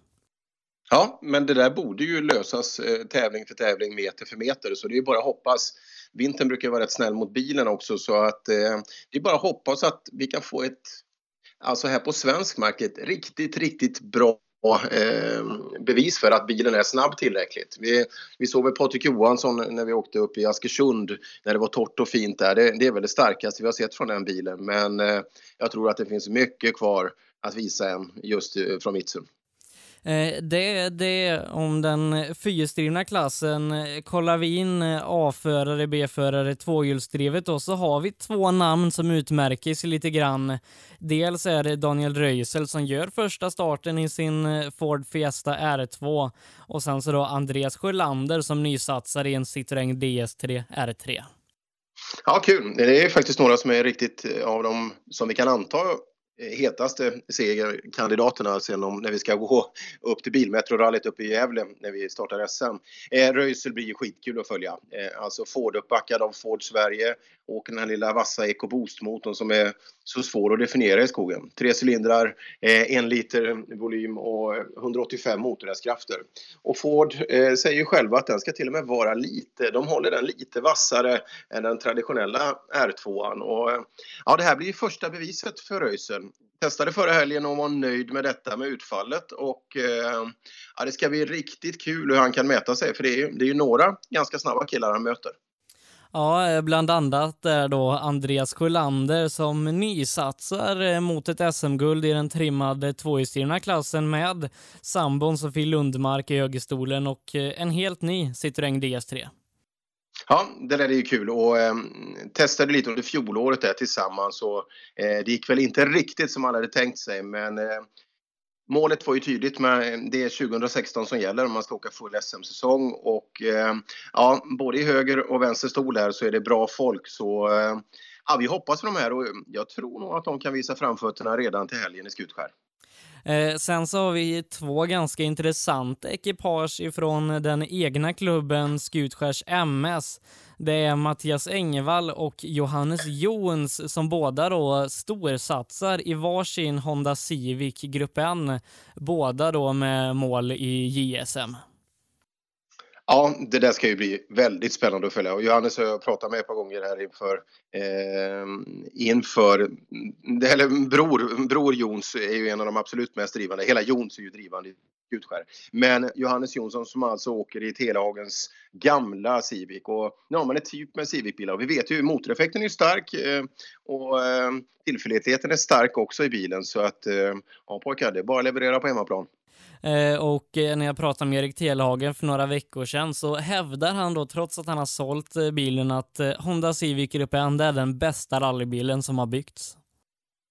Ja, men det där borde ju lösas eh, tävling för tävling, meter för meter. Så det är bara att hoppas. Vintern brukar vara rätt snäll mot bilen också så att eh, det är bara att hoppas att vi kan få ett, alltså här på svensk mark, ett riktigt, riktigt bra eh, bevis för att bilen är snabb tillräckligt. Vi, vi såg väl Patrik Johansson när vi åkte upp i Askersund när det var torrt och fint där. Det, det är väl det starkaste vi har sett från den bilen men eh, jag tror att det finns mycket kvar att visa än just eh, från Mitsun. Eh, det det, det om den fyrhjulsdrivna klassen. Kollar vi in eh, A-förare, B-förare, tvåhjulsdrivet då så har vi två namn som utmärker sig lite grann. Dels är det Daniel Röisel som gör första starten i sin eh, Ford Fiesta R2 och sen så då Andreas Sjölander som nysatsar i en Citroën DS3 R3. Ja, kul. Det är faktiskt några som är riktigt av dem som vi kan anta hetaste segerkandidaterna sen om när vi ska gå upp till Bilmetrorallyt uppe i Gävle när vi startar SM. Eh, Röisel blir ju skitkul att följa. Eh, alltså Ford uppbackad av Ford Sverige och den här lilla vassa EcoBoost-motorn som är så svår att definiera i skogen. Tre cylindrar, eh, en liter volym och 185 motorhästkrafter. Och Ford eh, säger ju själva att den ska till och med vara lite, de håller den lite vassare än den traditionella R2an. Och, eh, ja, det här blir ju första beviset för Röisel testade förra helgen och var nöjd med detta med utfallet och eh, ja, det ska bli riktigt kul hur han kan mäta sig för det är, det är ju några ganska snabba killar han möter. Ja, eh, bland annat är då Andreas Sjölander som nysatsar eh, mot ett SM-guld i den trimmade tvåhjulsdrivna klassen med sambon Sofie Lundmark i högerstolen och eh, en helt ny Citroën DS3. Ja, det där är ju kul. Och eh, testade lite under fjolåret där tillsammans och eh, det gick väl inte riktigt som alla hade tänkt sig men eh, målet var ju tydligt med eh, det är 2016 som gäller om man ska åka full SM-säsong och eh, ja, både i höger och vänster stol här så är det bra folk. Så eh, ja, vi hoppas på de här och eh, jag tror nog att de kan visa framfötterna redan till helgen i Skutskär. Eh, sen så har vi två ganska intressanta ekipage ifrån den egna klubben Skutskärs MS. Det är Mattias Engvall och Johannes Jons som båda då storsatsar i varsin Honda Civic Grupp N. Båda då med mål i JSM. Ja, det där ska ju bli väldigt spännande att följa. Och Johannes har jag pratat med ett par gånger här inför, eh, inför eller bror, bror Jons är ju en av de absolut mest drivande. Hela Jons är ju drivande i Gutskär. Men Johannes Jonsson som alltså åker i Telehagens gamla Civic och ja, man är typ med Civic-bilar. Och vi vet ju motoreffekten är stark eh, och eh, tillförlitligheten är stark också i bilen så att eh, ja pojkar, det är bara att leverera på hemmaplan. Eh, och eh, när jag pratade med Erik Telhagen för några veckor sedan så hävdar han då, trots att han har sålt eh, bilen, att Honda Civic Gruppe N är den bästa rallybilen som har byggts.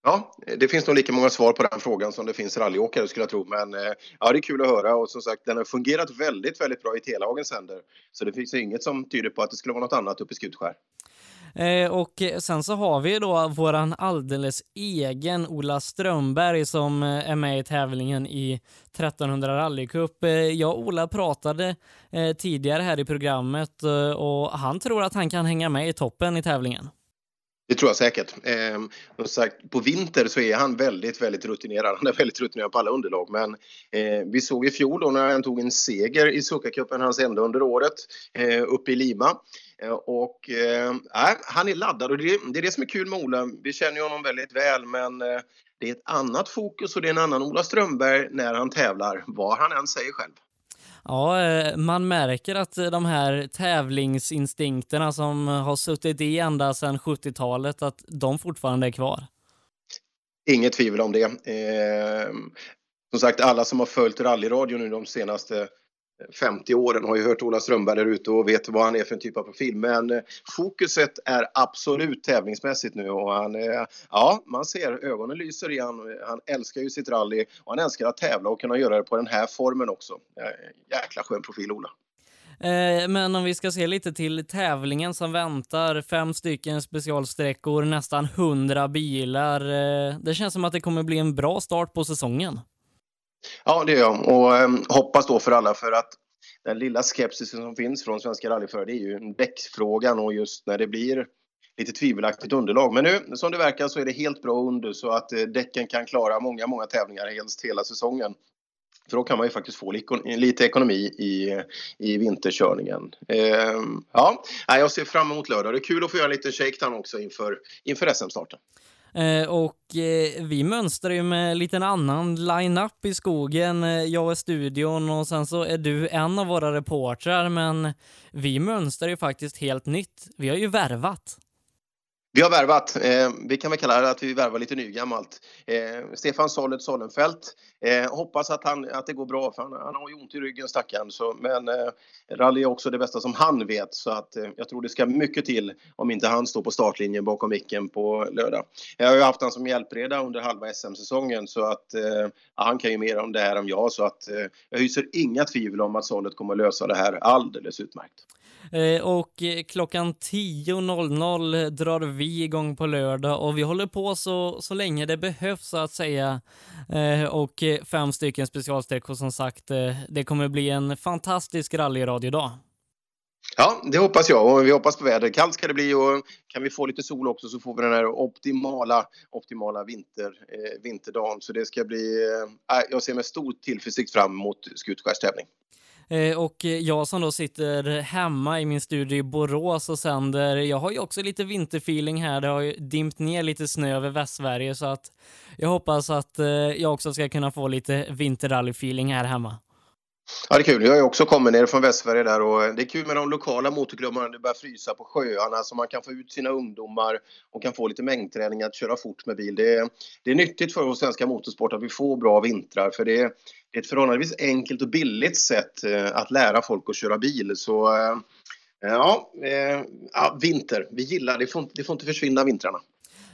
Ja, det finns nog lika många svar på den frågan som det finns rallyåkare skulle jag tro. Men ja, det är kul att höra och som sagt den har fungerat väldigt, väldigt bra i Telehagens händer. Så det finns inget som tyder på att det skulle vara något annat uppe i Skutskär. Eh, och sen så har vi då våran alldeles egen Ola Strömberg som eh, är med i tävlingen i 1300 rallycup. Eh, jag och Ola pratade eh, tidigare här i programmet och han tror att han kan hänga med i toppen i tävlingen. Det tror jag säkert. Eh, sagt, på vinter så är han väldigt, väldigt rutinerad. Han är väldigt rutinerad på alla underlag. Men eh, vi såg i fjol då när han tog en seger i Sukakuppen, hans enda under året, eh, uppe i Lima. Eh, och eh, han är laddad och det, det, är det som är kul med Ola. Vi känner ju honom väldigt väl men eh, det är ett annat fokus och det är en annan Ola Strömberg när han tävlar, vad han än säger själv. Ja, eh, man märker att de här tävlingsinstinkterna som har suttit i ända sedan 70-talet, att de fortfarande är kvar. Inget tvivel om det. Eh, som sagt, alla som har följt rallyradio nu de senaste 50 åren har ju hört Ola Strömberg där ute och vet vad han är för en typ av profil. Men eh, fokuset är absolut tävlingsmässigt nu och han, eh, ja, man ser ögonen lyser i han. Han älskar ju sitt rally och han älskar att tävla och kunna göra det på den här formen också. Jäkla skön profil Ola. Eh, men om vi ska se lite till tävlingen som väntar, fem stycken specialsträckor, nästan hundra bilar. Eh, det känns som att det kommer bli en bra start på säsongen. Ja, det gör jag. Och eh, hoppas då för alla för att den lilla skepsisen som finns från svenska rallyförare det är ju däcksfrågan och just när det blir lite tvivelaktigt underlag. Men nu som det verkar så är det helt bra under så att eh, däcken kan klara många, många tävlingar helst hela säsongen. För då kan man ju faktiskt få lite ekonomi i, i vinterkörningen. Eh, ja, jag ser fram emot lördag. Det är kul att få göra en liten shakedown också inför, inför SM-starten. Eh, och eh, vi mönstrar ju med en liten annan line-up i skogen. Eh, jag är studion och sen så är du en av våra reportrar, men vi mönstrar ju faktiskt helt nytt. Vi har ju värvat. Vi har värvat. Eh, vi kan väl kalla det att vi värvar lite nygammalt. Eh, Stefan Sollet Sollenfelt. Eh, hoppas att, han, att det går bra för han, han har ju ont i ryggen stackaren. Så, men eh, rally är också det bästa som han vet så att eh, jag tror det ska mycket till om inte han står på startlinjen bakom micken på lördag. Jag har ju haft han som hjälpreda under halva SM-säsongen så att eh, han kan ju mer om det här än jag så att eh, jag hyser inga tvivel om att Sollet kommer att lösa det här alldeles utmärkt. Eh, och eh, klockan 10.00 drar vi igång på lördag och vi håller på så, så länge det behövs så att säga. Eh, och eh, fem stycken specialsträckor som sagt. Eh, det kommer bli en fantastisk rallyradiodag. Ja, det hoppas jag och vi hoppas på väder. Kallt ska det bli och kan vi få lite sol också så får vi den här optimala, optimala vinter, eh, vinterdagen. Så det ska bli, eh, jag ser med stor tillförsikt fram emot Skutskärs tävling. Eh, och jag som då sitter hemma i min studio i Borås och sänder, jag har ju också lite vinterfeeling här. Det har ju dimpt ner lite snö över Västsverige så att jag hoppas att eh, jag också ska kunna få lite vinterrallyfeeling här hemma. Ja, det är kul. Jag har också kommit ner från Västsverige där och det är kul med de lokala motorklubbarna. Det börjar frysa på sjöarna så man kan få ut sina ungdomar och kan få lite mängdträning att köra fort med bil. Det är, det är nyttigt för vår svenska motorsport att vi får bra vintrar för det är, det är ett förhållandevis enkelt och billigt sätt eh, att lära folk att köra bil. Så eh, ja, eh, ja vinter. Vi gillar det. Får, det får inte försvinna vintrarna.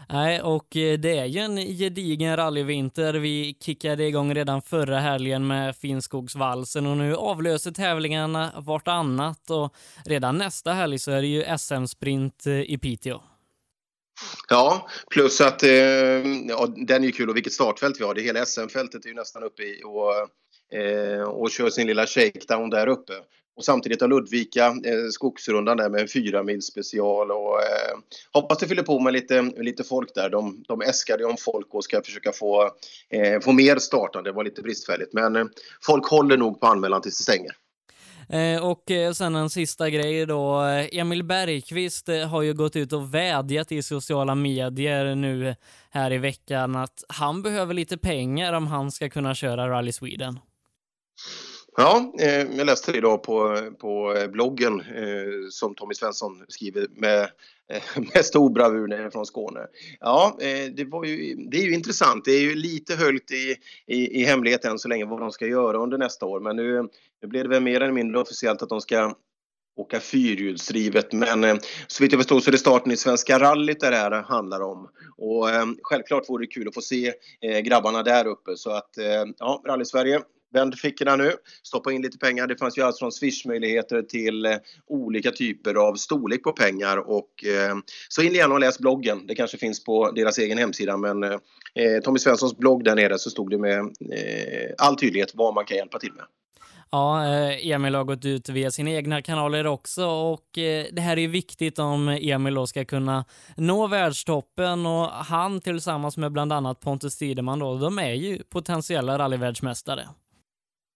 Nej, och eh, det är ju en gedigen rallyvinter. Vi kickade igång redan förra helgen med Finnskogsvalsen och nu avlöser tävlingarna vartannat och redan nästa helg så är det ju SM-sprint eh, i Piteå. Ja, plus att eh, ja, den är ju kul och vilket startfält vi har. Det hela SM-fältet är ju nästan uppe i och, och kör sin lilla shakedown där uppe. Och samtidigt har Ludvika eh, skogsrundan där med en fyra mil special och eh, hoppas det fyller på med lite, lite folk där. De, de äskade om folk och ska försöka få, eh, få mer startande. Det var lite bristfälligt men eh, folk håller nog på anmälan tills det stänger. Eh, och eh, sen en sista grej då. Eh, Emil Bergqvist har ju gått ut och vädjat i sociala medier nu här i veckan att han behöver lite pengar om han ska kunna köra Rally Sweden. Ja, eh, jag läste det idag på, på eh, bloggen eh, som Tommy Svensson skriver med, eh, med stor bravur från Skåne. Ja, eh, det, var ju, det är ju intressant. Det är ju lite höljt i, i, i hemlighet än så länge vad de ska göra under nästa år. Men nu, nu blir det väl mer eller mindre officiellt att de ska åka fyrhjulsdrivet. Men eh, så vitt jag förstår så är det starten i Svenska rallyt där det här handlar om. Och eh, självklart vore det kul att få se eh, grabbarna där uppe. Så att eh, ja, Rally Sverige, vänd fickorna nu, stoppa in lite pengar. Det fanns ju allt från Swishmöjligheter till eh, olika typer av storlek på pengar. Och, eh, så in igen och läs bloggen. Det kanske finns på deras egen hemsida men eh, Tommy Svenssons blogg där nere så stod det med eh, all tydlighet vad man kan hjälpa till med. Ja, eh, Emil har gått ut via sina egna kanaler också och eh, det här är viktigt om Emil då ska kunna nå världstoppen och han tillsammans med bland annat Pontus Tideman då, de är ju potentiella rallyvärldsmästare.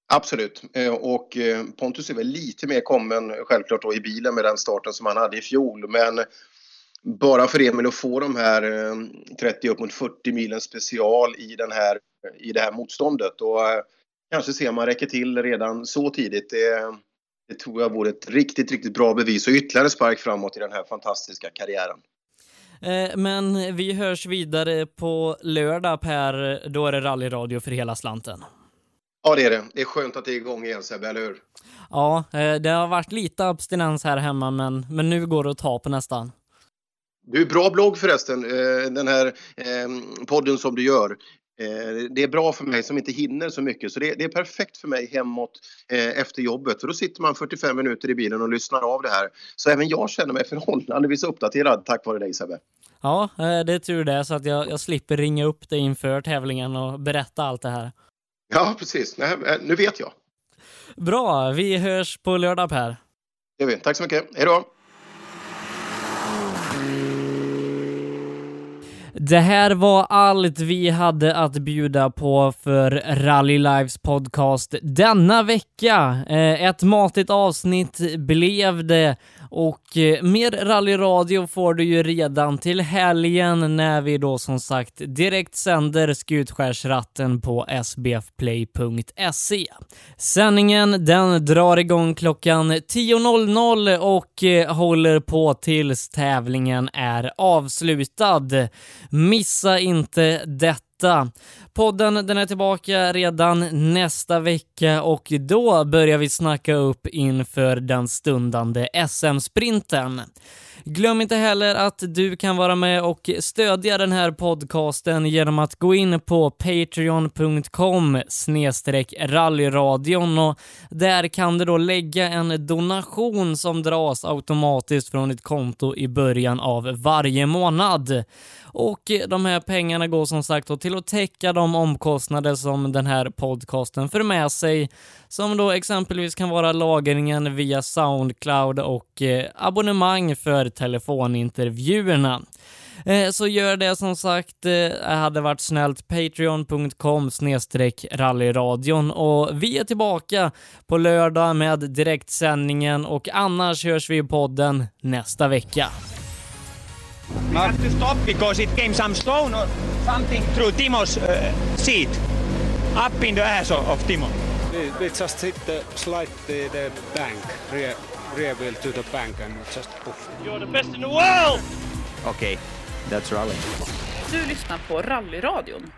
Absolut. Eh, och eh, Pontus är väl lite mer kommen självklart då i bilen med den starten som han hade i fjol. Men bara för Emil att få de här eh, 30 upp mot 40 milen special i, den här, i det här motståndet. Och kanske se om man räcker till redan så tidigt. Det, det tror jag vore ett riktigt, riktigt bra bevis och ytterligare spark framåt i den här fantastiska karriären. Men vi hörs vidare på lördag Per, då är det rallyradio för hela slanten. Ja det är det. Det är skönt att det är igång igen Sebbe, eller hur? Ja, eh, det har varit lite abstinens här hemma men, men nu går det att ta på nästan. Du, bra blogg förresten, eh, den här podden som du gör. Eh, det är bra för mig som inte hinner så mycket så det, det är perfekt för mig hemåt eh, efter jobbet för då sitter man 45 minuter i bilen och lyssnar av det här. Så även jag känner mig förhållandevis uppdaterad tack vare dig Sebbe. Ja, eh, det är tur det så att jag, jag slipper ringa upp dig inför tävlingen och berätta allt det här. Ja, precis. Nej, nu vet jag. Bra, vi hörs på lördag Per. Det gör vi. Tack så mycket. Hej då! Det här var allt vi hade att bjuda på för Rally Lives podcast denna vecka. Eh, ett matigt avsnitt blev det och eh, mer rallyradio får du ju redan till helgen när vi då som sagt direkt sänder Skutskärsratten på sbfplay.se. Sändningen den drar igång klockan 10.00 och eh, håller på tills tävlingen är avslutad. Missa inte detta. Podden den är tillbaka redan nästa vecka och då börjar vi snacka upp inför den stundande SM-sprinten. Glöm inte heller att du kan vara med och stödja den här podcasten genom att gå in på patreon.com rallyradion och där kan du då lägga en donation som dras automatiskt från ditt konto i början av varje månad. Och de här pengarna går som sagt till till att täcka de omkostnader som den här podcasten för med sig, som då exempelvis kan vara lagringen via Soundcloud och eh, abonnemang för telefonintervjuerna. Eh, så gör det som sagt, det hade varit snällt, patreon.com rallyradion och vi är tillbaka på lördag med direktsändningen och annars hörs vi i podden nästa vecka. We have to stop because it came some stone or something through Timo's uh, seat, up in the ass of, of Timo. We, we just hit the slide the, the bank, rear, rear wheel to the bank and just poof. You're the best in the world! Okay, that's rally. Du lyssnar på Rallyradion.